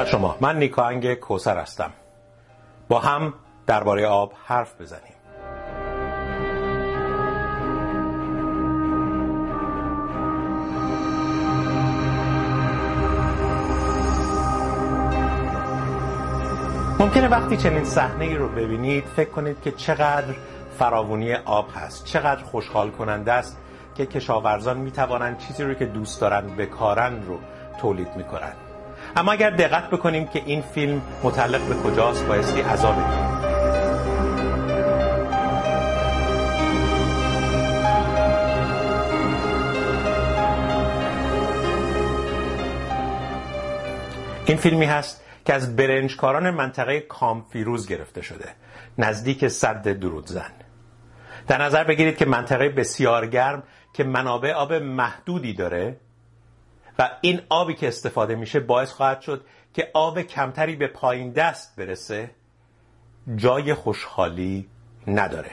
بر شما. من نیکاهنگ کوسر هستم. با هم درباره آب حرف بزنیم. ممکنه وقتی چنین صحنه ای رو ببینید فکر کنید که چقدر فراوانی آب هست چقدر خوشحال کننده است که کشاورزان می توانند چیزی رو که دوست دارن بکارن رو تولید می‌کنن اما اگر دقت بکنیم که این فیلم متعلق به کجاست بایستی عذاب این فیلمی هست که از برنجکاران منطقه کامفیروز گرفته شده نزدیک سد درودزن در نظر بگیرید که منطقه بسیار گرم که منابع آب محدودی داره و این آبی که استفاده میشه باعث خواهد شد که آب کمتری به پایین دست برسه جای خوشحالی نداره.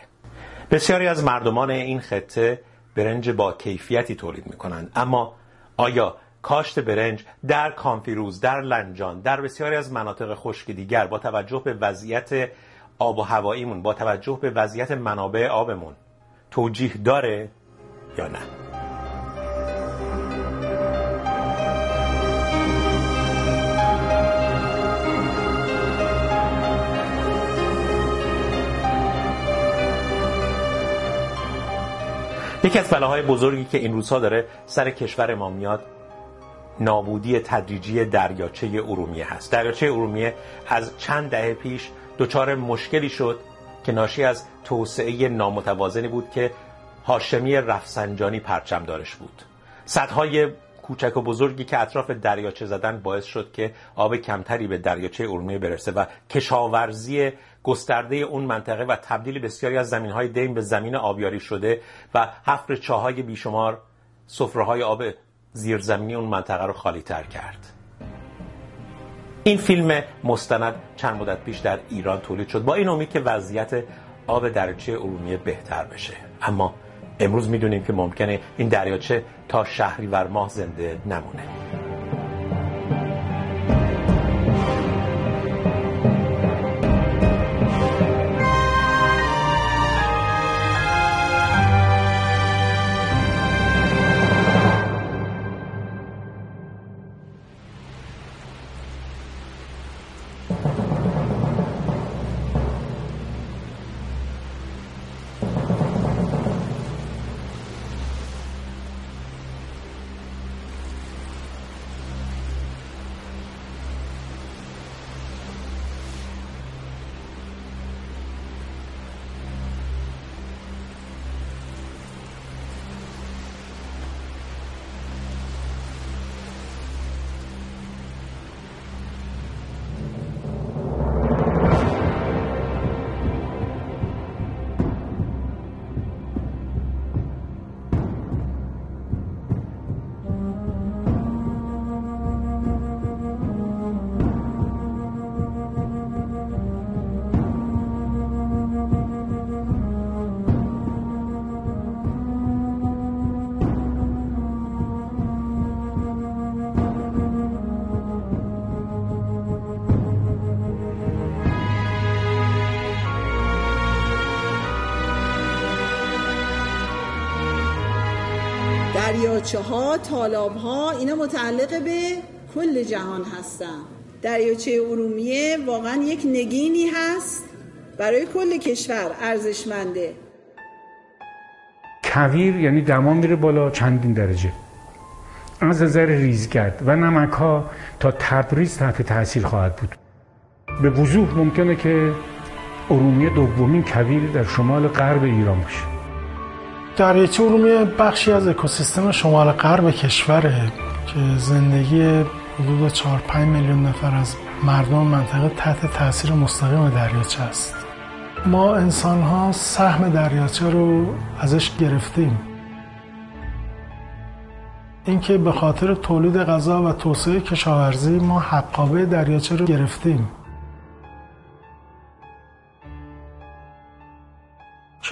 بسیاری از مردمان این خطه برنج با کیفیتی تولید می‌کنند. اما آیا کاشت برنج در کامفیروز در لنجان در بسیاری از مناطق خشک دیگر با توجه به وضعیت آب و هواییمون با توجه به وضعیت منابع آبمون توجیه داره یا نه؟ یکی از بلاهای بزرگی که این روزها داره سر کشور ما میاد نابودی تدریجی دریاچه ارومیه هست. دریاچه ارومیه از چند دهه پیش دچار مشکلی شد که ناشی از توسعه نامتوازنی بود که هاشمی رفسنجانی پرچم دارش بود. صدهای کوچک و بزرگی که اطراف دریاچه زدن باعث شد که آب کمتری به دریاچه ارومیه برسه و کشاورزی گسترده اون منطقه و تبدیل بسیاری از زمینهای دیم به زمین آبیاری شده و حفر چاهای بیشمار سفره‌های آب زیرزمینی اون منطقه رو خالی تر کرد. این فیلم مستند چند مدت پیش در ایران تولید شد. با این امید که وضعیت آب دریاچه ارومیه بهتر بشه. اما امروز می‌دونیم که ممکنه این دریاچه تا شهریور ماه زنده نمونه. دریاچه ها تالاب ها اینا متعلق به کل جهان هستن. دریاچه ارومیه واقعا یک نگینی هست برای کل کشور ارزشمنده. کویر یعنی دما میره بالا چندین درجه. از نظر ریزگرد و نمک ها تا تبریز تحت تاثیر خواهد بود. به وضوح ممکنه که ارومیه دومین کویر در شمال غرب ایران باشه. دریاچه ارومیه بخشی از اکوسیستم شمال غرب کشوره که زندگی حدود 4 5 میلیون نفر از مردم منطقه تحت تاثیر مستقیم دریاچه است. ما انسان ها سهم دریاچه رو ازش گرفتیم. اینکه به خاطر تولید غذا و توسعه کشاورزی ما حقابه دریاچه رو گرفتیم.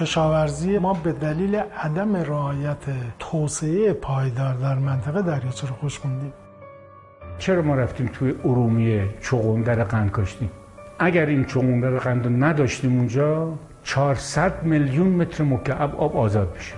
کشاورزی ما به دلیل عدم رعایت توسعه پایدار در منطقه دریاچه رو خوش خوندیم چرا ما رفتیم توی ارومیه چغندر قند کاشتیم؟ اگر این چغندر قند رو نداشتیم اونجا 400 میلیون متر مکعب آب آزاد میشه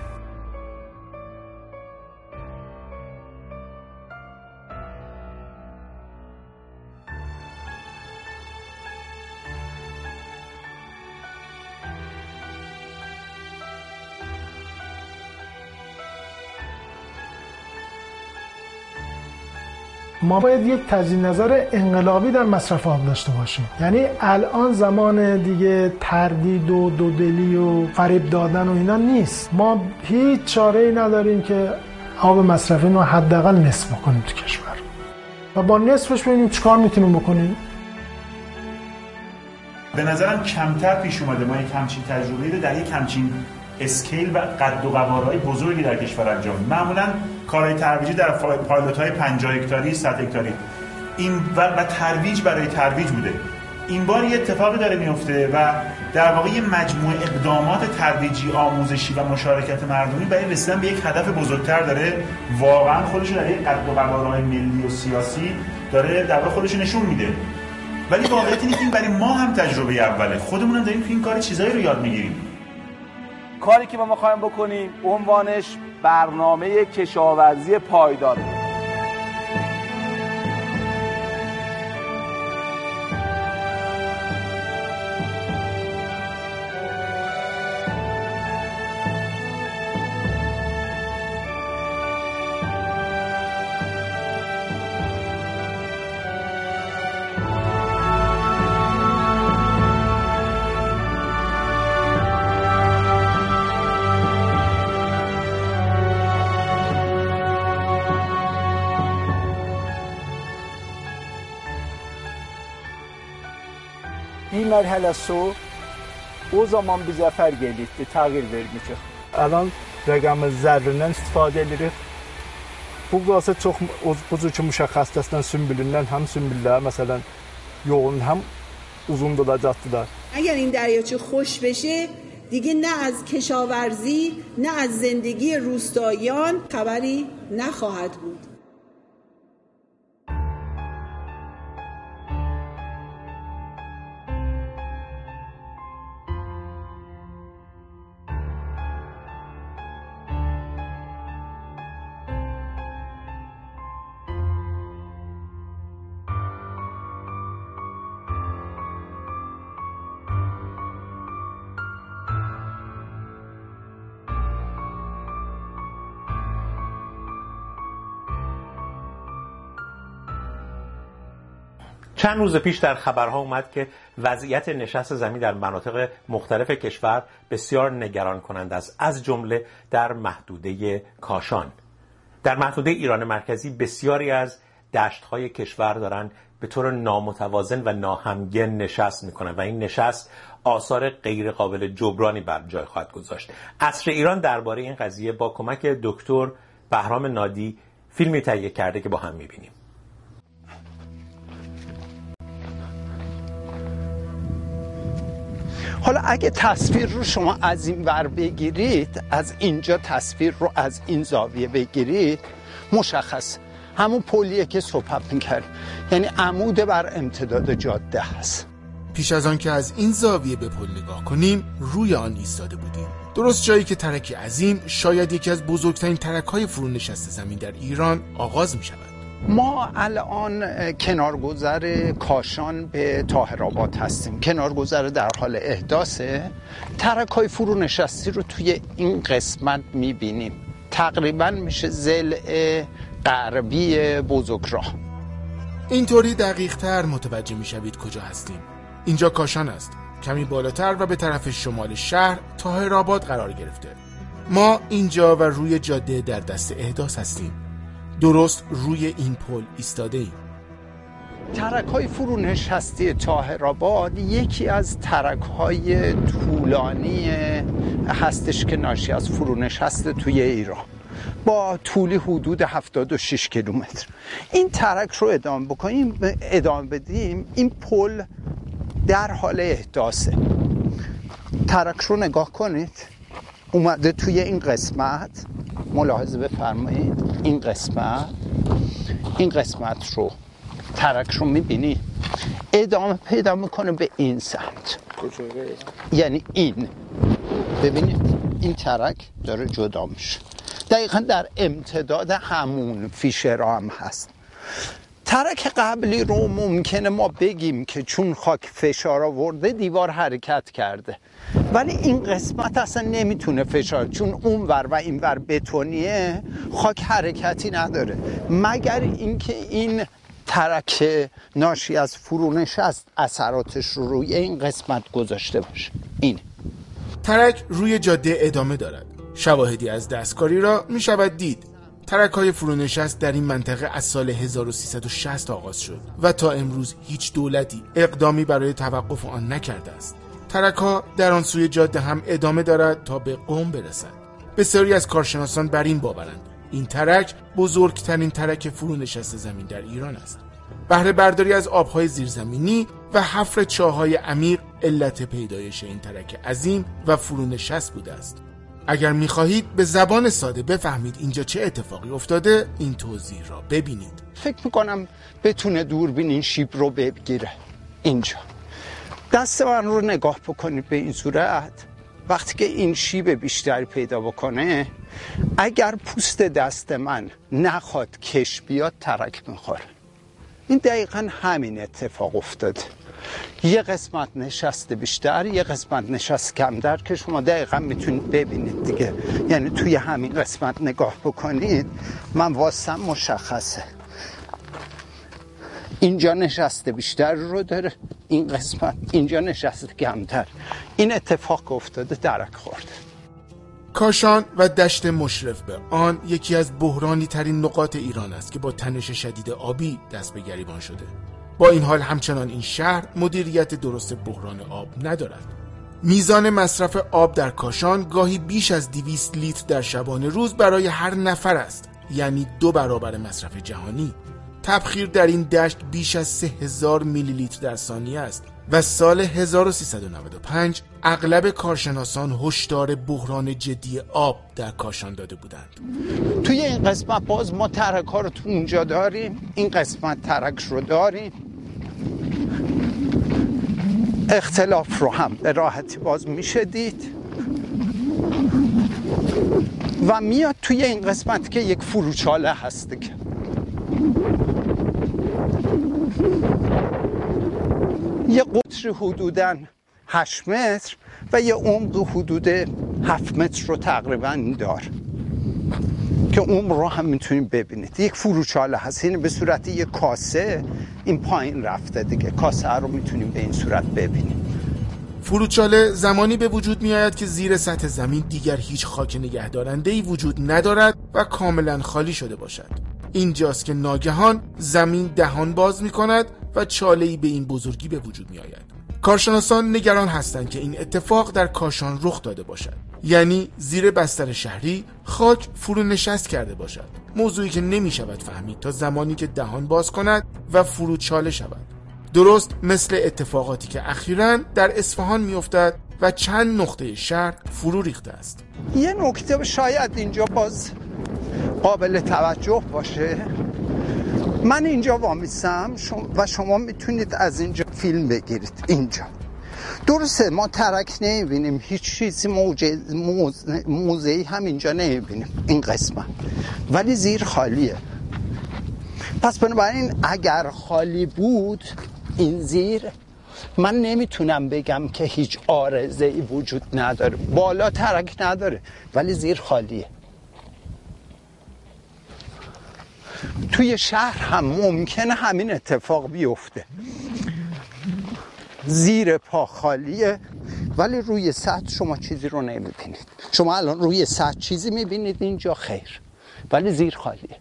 ما باید یک تجدید نظر انقلابی در مصرف آب داشته باشیم. یعنی الان زمان دیگه تردید و دودلی و فریب دادن و اینا نیست. ما هیچ چاره ای نداریم که آب مصرفی رو حداقل نصف بکنیم تو کشور. و با نصفش ببینیم چیکار می‌تونیم بکنیم. به نظرم کمتر پیش اومده. ما یک همچین تجربه رو در یک همچین اسکیل و قد و قوارهای بزرگی در کشور انجام معمولا کارهای ترویجی در پایلوت های 50 هکتاری 100 هکتاری. این و, ترویج برای ترویج بوده. این بار یه اتفاقی داره میفته و در واقع یه مجموعه اقدامات ترویجی آموزشی و مشارکت مردمی برای رسیدن به یک هدف بزرگتر داره. واقعا خودش در یک قد و قوارهای ملی و سیاسی داره در واقع خودش نشون میده. ولی واقعیت اینه که این برای ما هم تجربه اوله. خودمون هم داریم تو این کار چیزایی رو یاد می‌گیریم. کاری که ما می‌خوایم بکنیم عنوانش برنامه کشاورزی پایدار. Bir mərhələsi o. O zaman bir zəfər gedibdi, təğyir vermişik. Alan rəqəmi zərrindən istifadə edirik. Bu qasa çox buzu ki müşəxəssəsdən sümbülündən həm sümbüllər məsələn yoğun həm uzun olacaqdılar. اگر این دریاچه خوش بشه دیگه نه از کشاورزی نه از زندگی روستاییان خبری نخواهد بود چند روز پیش در خبرها اومد که وضعیت نشست زمین در مناطق مختلف کشور بسیار نگران کنند است از جمله در محدوده کاشان. در محدوده ایران مرکزی بسیاری از دشتهای کشور دارن به طور نامتوازن و ناهمگن نشست می‌کنن و این نشست آثار غیر قابل جبرانی بر جای خواهد گذاشت. اصر ایران درباره این قضیه با کمک دکتر بهرام نادی فیلمی تهیه کرده که با هم می‌بینیم. حالا اگه تصویر رو شما از این ور بگیرید از اینجا تصویر رو از این زاویه بگیرید مشخص. همون پلیه که صحبت می‌کرد. یعنی عمود بر امتداد جاده هست. پیش از آن که از این زاویه به پل نگاه کنیم روی آن ایستاده بودیم. درست جایی که ترکی عظیم شاید یکی از بزرگترین ترک های فرونشست زمین در ایران آغاز می شود ما الان کنارگذر کاشان به تاهرآباد هستیم. کنارگذر در حال احداثه. ترک های فرو نشستی رو توی این قسمت می‌بینیم. تقریبا میشه زل غربی بزرگراه اینطوری دقیق تر متوجه می‌شوید کجا هستیم. اینجا کاشان است. کمی بالاتر و به طرف شمال شهر تاهرآباد قرار گرفته. ما اینجا و روی جاده در دست احداث هستیم. درست روی این پل ایستاده ایم ترک های فرونشستی یکی از ترک های طولانی هستش که ناشی از فرونشست توی ایران. با طولی حدود 76 کیلومتر. این ترک رو ادامه بکنیم ادامه بدیم. این پل در حال احداثه. ترک رو نگاه کنید. اومده توی این قسمت ملاحظه بفرمایید. این قسمت این قسمت رو ترک رو می‌بینی؟ ادامه پیدا می‌کنه به این سمت. یعنی این. ببینید این ترک داره جدا میشه. دقیقا در امتداد همون فیشر هم هست. ترک قبلی رو ممکنه ما بگیم که چون خاک فشار آورده دیوار حرکت کرده. ولی این قسمت اصلا نمی‌تونه فشار چون اون ور و این ور بتونیه خاک حرکتی نداره. مگر اینکه این ترک ناشی از فرونش است اثراتش رو روی این قسمت گذاشته باشه؟ این ترک روی جاده ادامه دارد. شواهدی از دستکاری را می شود دید. ترک های فرونشست در این منطقه از سال 1360 آغاز شد و تا امروز هیچ دولتی اقدامی برای توقف آن نکرده است. ترک ها در آن سوی جاده هم ادامه دارد تا به قوم برسد. بسیاری از کارشناسان بر این باورند. این ترک بزرگترین ترک فرونشست زمین در ایران است. بهره برداری از آبهای زیرزمینی و حفر چاهای عمیق علت پیدایش این ترک عظیم و فرونشست بوده است. اگر می‌خواهید به زبان ساده بفهمید اینجا چه اتفاقی افتاده این توضیح را ببینید. فکر می‌کنم بتونه دوربین این شیب رو بگیره. اینجا. دست من رو نگاه بکنید به این صورت. وقتی که این شیب بیشتری پیدا بکنه اگر پوست دست من نخواد کش بیاد ترک می‌خوره. این دقیقا همین اتفاق افتاده. یه قسمت نشسته بیشتر یه قسمت نشست کمتر که شما دقیقا می‌تونید ببینید دیگه. یعنی توی همین قسمت نگاه بکنید من واسم مشخصه. اینجا نشسته بیشتر رو داره این قسمت اینجا نشسته کمتر. این اتفاق افتاده درک خورده. کاشان و دشت مشرف به آن یکی از بحرانی ترین نقاط ایران است که با تنش شدید آبی دست به گریبان شده. با این حال همچنان این شهر مدیریت درست بحران آب ندارد. میزان مصرف آب در کاشان گاهی بیش از 200 لیتر در شبانه روز برای هر نفر است یعنی دو برابر مصرف جهانی. تبخیر در این دشت بیش از 3000 میلی لیتر در ثانیه است و سال 1395 اغلب کارشناسان هشدار بحران جدی آب در کاشان داده بودند. توی این قسمت باز ما ترک ها رو تو اونجا داریم این قسمت ترک رو داریم. اختلاف رو هم به راحتی باز میشه دید و میاد توی این قسمت که یک فروچاله هست دیگه. یه قطر حدودا 8 متر و یه عمق حدود 7 متر رو تقریبا دار. که عمق رو هم می‌تونید ببینید. یک فروچاله هست. این به صورت یک کاسه این پایین رفته دیگه. کاسه رو می‌تونیم به این صورت ببینیم. فروچاله زمانی به وجود می آید که زیر سطح زمین دیگر هیچ خاک نگهدارنده ای وجود ندارد و کاملا خالی شده باشد. اینجاست که ناگهان زمین دهان باز می کند و چاله ای به این بزرگی به وجود می آید کارشناسان نگران هستند که این اتفاق در کاشان رخ داده باشد. یعنی زیر بستر شهری خاک فرو نشست کرده باشد. موضوعی که نمی شود فهمید تا زمانی که دهان باز کند و فرو چاله شود. درست مثل اتفاقاتی که اخیرا در اصفهان میافتد و چند نقطه شهر فرو ریخته است. یه نکته شاید اینجا باز قابل توجه باشه. من اینجا وامیستم و شما می‌تونید از اینجا فیلم بگیرید. اینجا. درسته ما ترک نمی‌بینیم هیچ چیزی موزه هم اینجا نمی‌بینیم این قسمت. ولی زیر خالیه. پس بنابراین اگر خالی بود این زیر من نمی‌تونم بگم که هیچ آرزه ای وجود نداره. بالا ترک نداره ولی زیر خالیه. توی شهر هم ممکنه همین اتفاق بیفته. زیر پا خالیه ولی روی سطح شما چیزی رو نمی‌بینید. شما الان روی سطح چیزی می‌بینید اینجا خیر ولی زیر خالیه.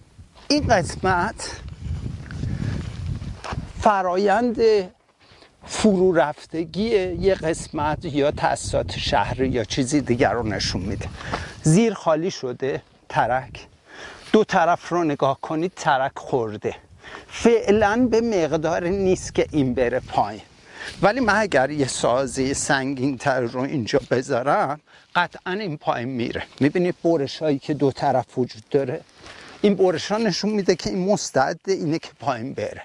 این قسمت فرایند فرو رفتگی یه قسمت یا تاسیسات شهری یا چیزی دیگر رو نشون میده. زیر خالی شده ترک. دو طرف رو نگاه کنید ترک خورده. فعلا به مقدار نیست که این بره پایین. ولی من اگر یه سازی سنگین تر رو اینجا بذارم قطعا این پایین میره. می‌بینید بورش هایی که دو طرف وجود داره؟ این بورش ها نشون میده که این مستعد اینه که پایین بره.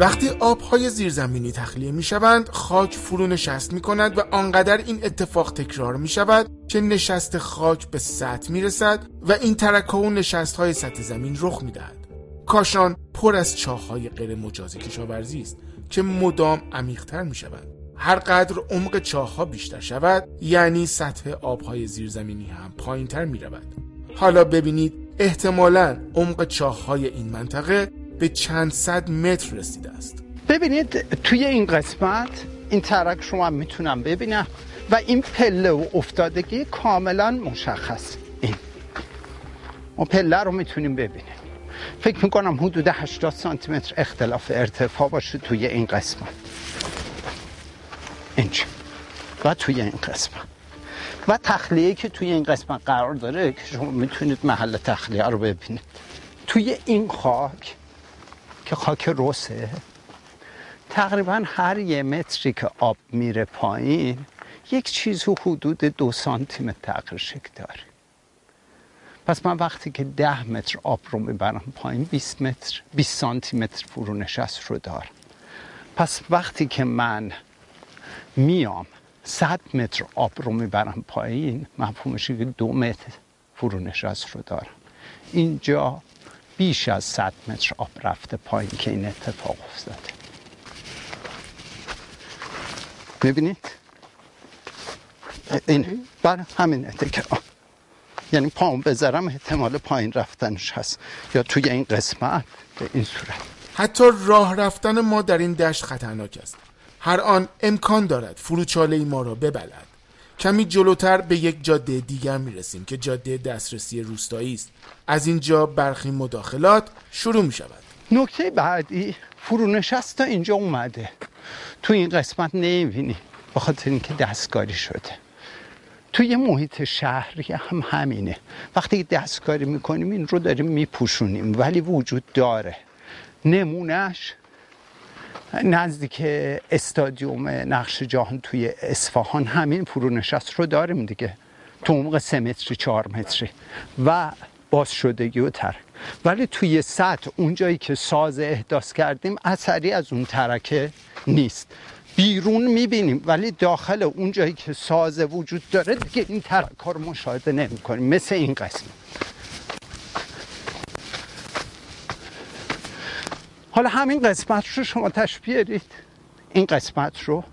وقتی آبهای زیرزمینی تخلیه می شوند خاک فرو نشست می کند و آنقدر این اتفاق تکرار می شود که نشست خاک به سطح می رسد و این ترک و نشست های سطح زمین رخ می دهد. کاشان پر از چاه های غیر مجاز کشاورزی است که مدام عمیقتر می شود. هر قدر عمق چاه ها بیشتر شود یعنی سطح آبهای زیرزمینی هم پایین تر می رود. حالا ببینید احتمالا عمق چاه های این منطقه به چند صد متر رسیده است. ببینید توی این قسمت این ترک شما می‌تونم ببینم و این پله و افتادگی کاملا مشخص. این. ما پله رو می‌تونیم ببینیم. فکر می‌کنم حدود 80 سانتی متر اختلاف ارتفاع باشه توی این قسمت. اینجا و توی این قسمت. و تخلیه که توی این قسمت قرار داره که شما می‌تونید محل تخلیه رو ببینید. توی این خاک که خاک روسه تقریبا هر یه متری که آب میره پایین یک چیز حدود دو سانتی متر تغییر شکل داره. پس من وقتی که ده متر آب رو می‌برم پایین 20 متر 20 سانتی متر فرو نشست رو دارم. پس وقتی که من میام 100 متر آب رو می‌برم پایین مفهومش که دو متر فرو نشست رو دارم. اینجا بیش از 100 متر آب رفته پایین که این اتفاق افتاده. می‌بینید؟ این بر همین اتکرام یعنی پام بذارم احتمال پایین رفتنش هست. یا توی این قسمت به این صورت. حتی راه رفتن ما در این دشت خطرناک است. هر آن امکان دارد فروچاله ما را ببلد. کمی جلوتر به یک جاده دیگر می رسیم که جاده دسترسی روستایی است. از اینجا برخی مداخلات شروع می شود نکته بعدی فرونشست تا اینجا اومده. تو این قسمت نمی‌بینی به خاطر اینکه دستکاری شده. توی محیط شهری هم همینه. وقتی دستکاری می‌کنیم این رو داریم میپوشونیم ولی وجود داره. نمونهش نزدیک استادیوم نقش جهان توی اصفهان همین فرونشست رو داریم دیگه. تو عمق سه متری چهار متری. و باز شدگی و ترک. ولی توی سطح اونجایی که ساز احداث کردیم اثری از اون ترکه نیست. بیرون می‌بینیم ولی داخل اونجایی که ساز وجود داره دیگه این ترک ها رو مشاهده نمی کنیم مثل این قسم حالا همین قسمت رو شما تشبیه دید این قسمت رو.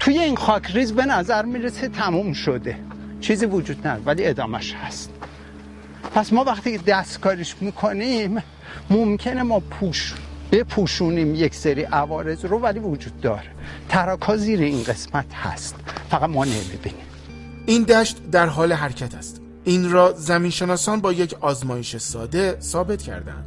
توی این خاکریز به نظر می‌رسه تموم شده. چیزی وجود نداره ولی ادامش هست. پس ما وقتی دستکاریش می‌کنیم ممکنه ما پوش بپوشونیم یک سری عوارض رو ولی وجود داره. تراکا زیر این قسمت هست. فقط ما نمی‌بینیم. این دشت در حال حرکت است. این را زمینشناسان با یک آزمایش ساده ثابت کردند.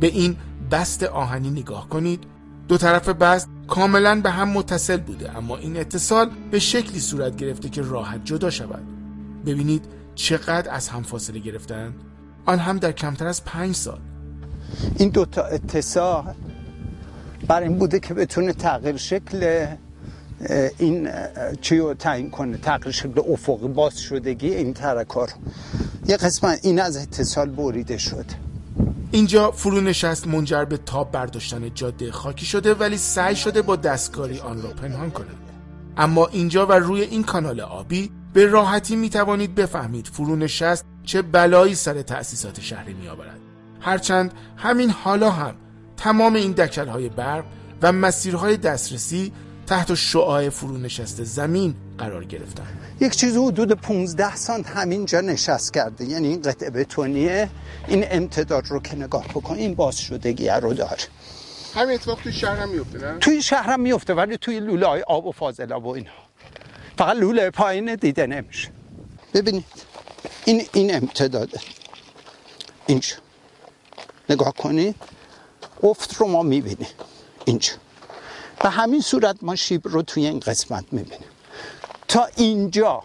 به این بست آهنی نگاه کنید. دو طرف بست کاملا به هم متصل بوده اما این اتصال به شکلی صورت گرفته که راحت جدا شود. ببینید چقدر از هم فاصله گرفتند. آن هم در کمتر از پنج سال. این دوتا اتصال بر این بوده که بتونه تغییر شکل این چی رو تعیین کنه تغییر شکل افقی باز شدگی این ترکار. یه قسمت این از اتصال بریده شد. اینجا فرو نشست منجر به تاب برداشتن جاده خاکی شده ولی سعی شده با دستکاری آن را پنهان کنند اما اینجا و روی این کانال آبی به راحتی می توانید بفهمید فرو نشست چه بلایی سر تأسیسات شهری می آورد هرچند همین حالا هم تمام این دکل های برق و مسیرهای دسترسی تحت شعاع فرو نشست زمین قرار گرفتن. یک چیز حدود 15 سانت همینجا نشست کرده. یعنی این قطعه بتونیه این امتداد رو که نگاه بکن این باز شدگی رو داره. همین اتفاق توی شهر هم میفته نه؟ توی شهر هم میفته ولی توی لوله های آب و فاضلاب و اینها فقط لوله پایین دیده نمیشه. ببینید این این امتداده. اینجا. نگاه کنید افت رو ما می‌بینیم. اینجا. به همین صورت ما شیب رو توی این قسمت می‌بینیم. تا اینجا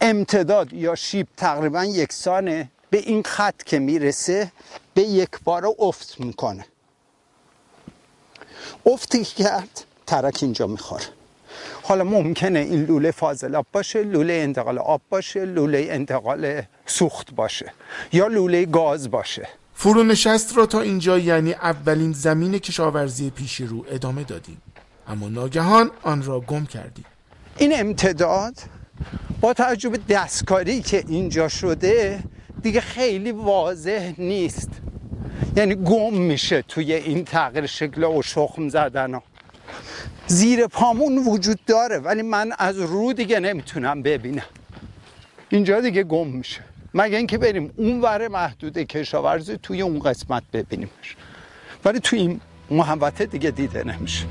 امتداد یا شیب تقریبا یکسانه به این خط که می‌رسه به یک بار افت می‌کنه. افتی کرد ترک اینجا می‌خوره. حالا ممکنه این لوله فاضلاب باشه لوله انتقال آب باشه لوله انتقال سوخت باشه یا لوله گاز باشه. فرونشست را تا اینجا یعنی اولین زمین کشاورزی پیشی رو ادامه دادیم. اما ناگهان آن را گم کردیم. این امتداد با توجه به دستکاری که اینجا شده دیگه خیلی واضح نیست. یعنی گم میشه توی این تغییر شکل و شخم زدن ها. زیر پامون وجود داره ولی من از رو دیگه نمی‌تونم ببینم. اینجا دیگه گم میشه. مگه اینکه بریم اون ور محدود کشاورزی توی اون قسمت ببینیمش. ولی توی این محوطه دیگه دیده نمیشه.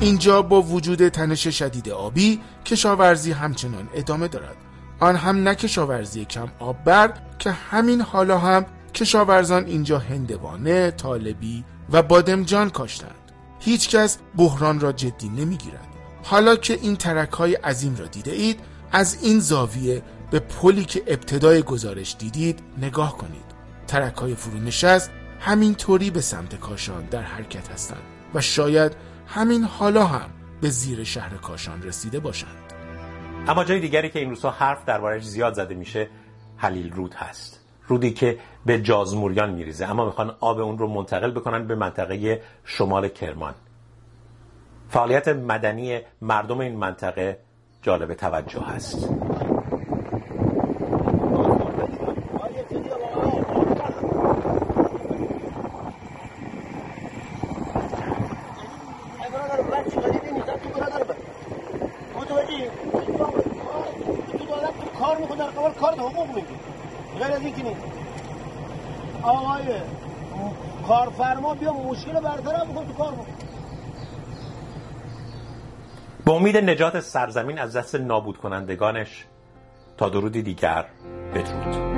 اینجا با وجود تنش شدید آبی کشاورزی همچنان ادامه دارد. آن هم نه کشاورزی کم آب بر که همین حالا هم کشاورزان اینجا هندوانه، طالبی و بادمجان کاشتند. هیچکس بحران را جدی نمی‌گیرد. حالا که این ترک های عظیم را دیده اید از این زاویه به پلی که ابتدای گزارش دیدید نگاه کنید. ترک های همین طوری به سمت کاشان در حرکت هستند و شاید همین حالا هم به زیر شهر کاشان رسیده باشند. اما جای دیگری که این روزها حرف دربارش زیاد زده میشه حلیل رود هست. رودی که به جازموریان میریزه. اما می‌خوان آب اون رو منتقل بکنن به منطقه شمال کرمان. فعالیت مدنی مردم این منطقه جالب توجه هست کار می‌کنه در قبال کار حقوق میگی غیر از اینکه نیست آقای کارفرما بیا مشکل برطرف بکن تو کار بکن به امید نجات سرزمین از دست نابود کنندگانش تا درودی دیگر بدرود.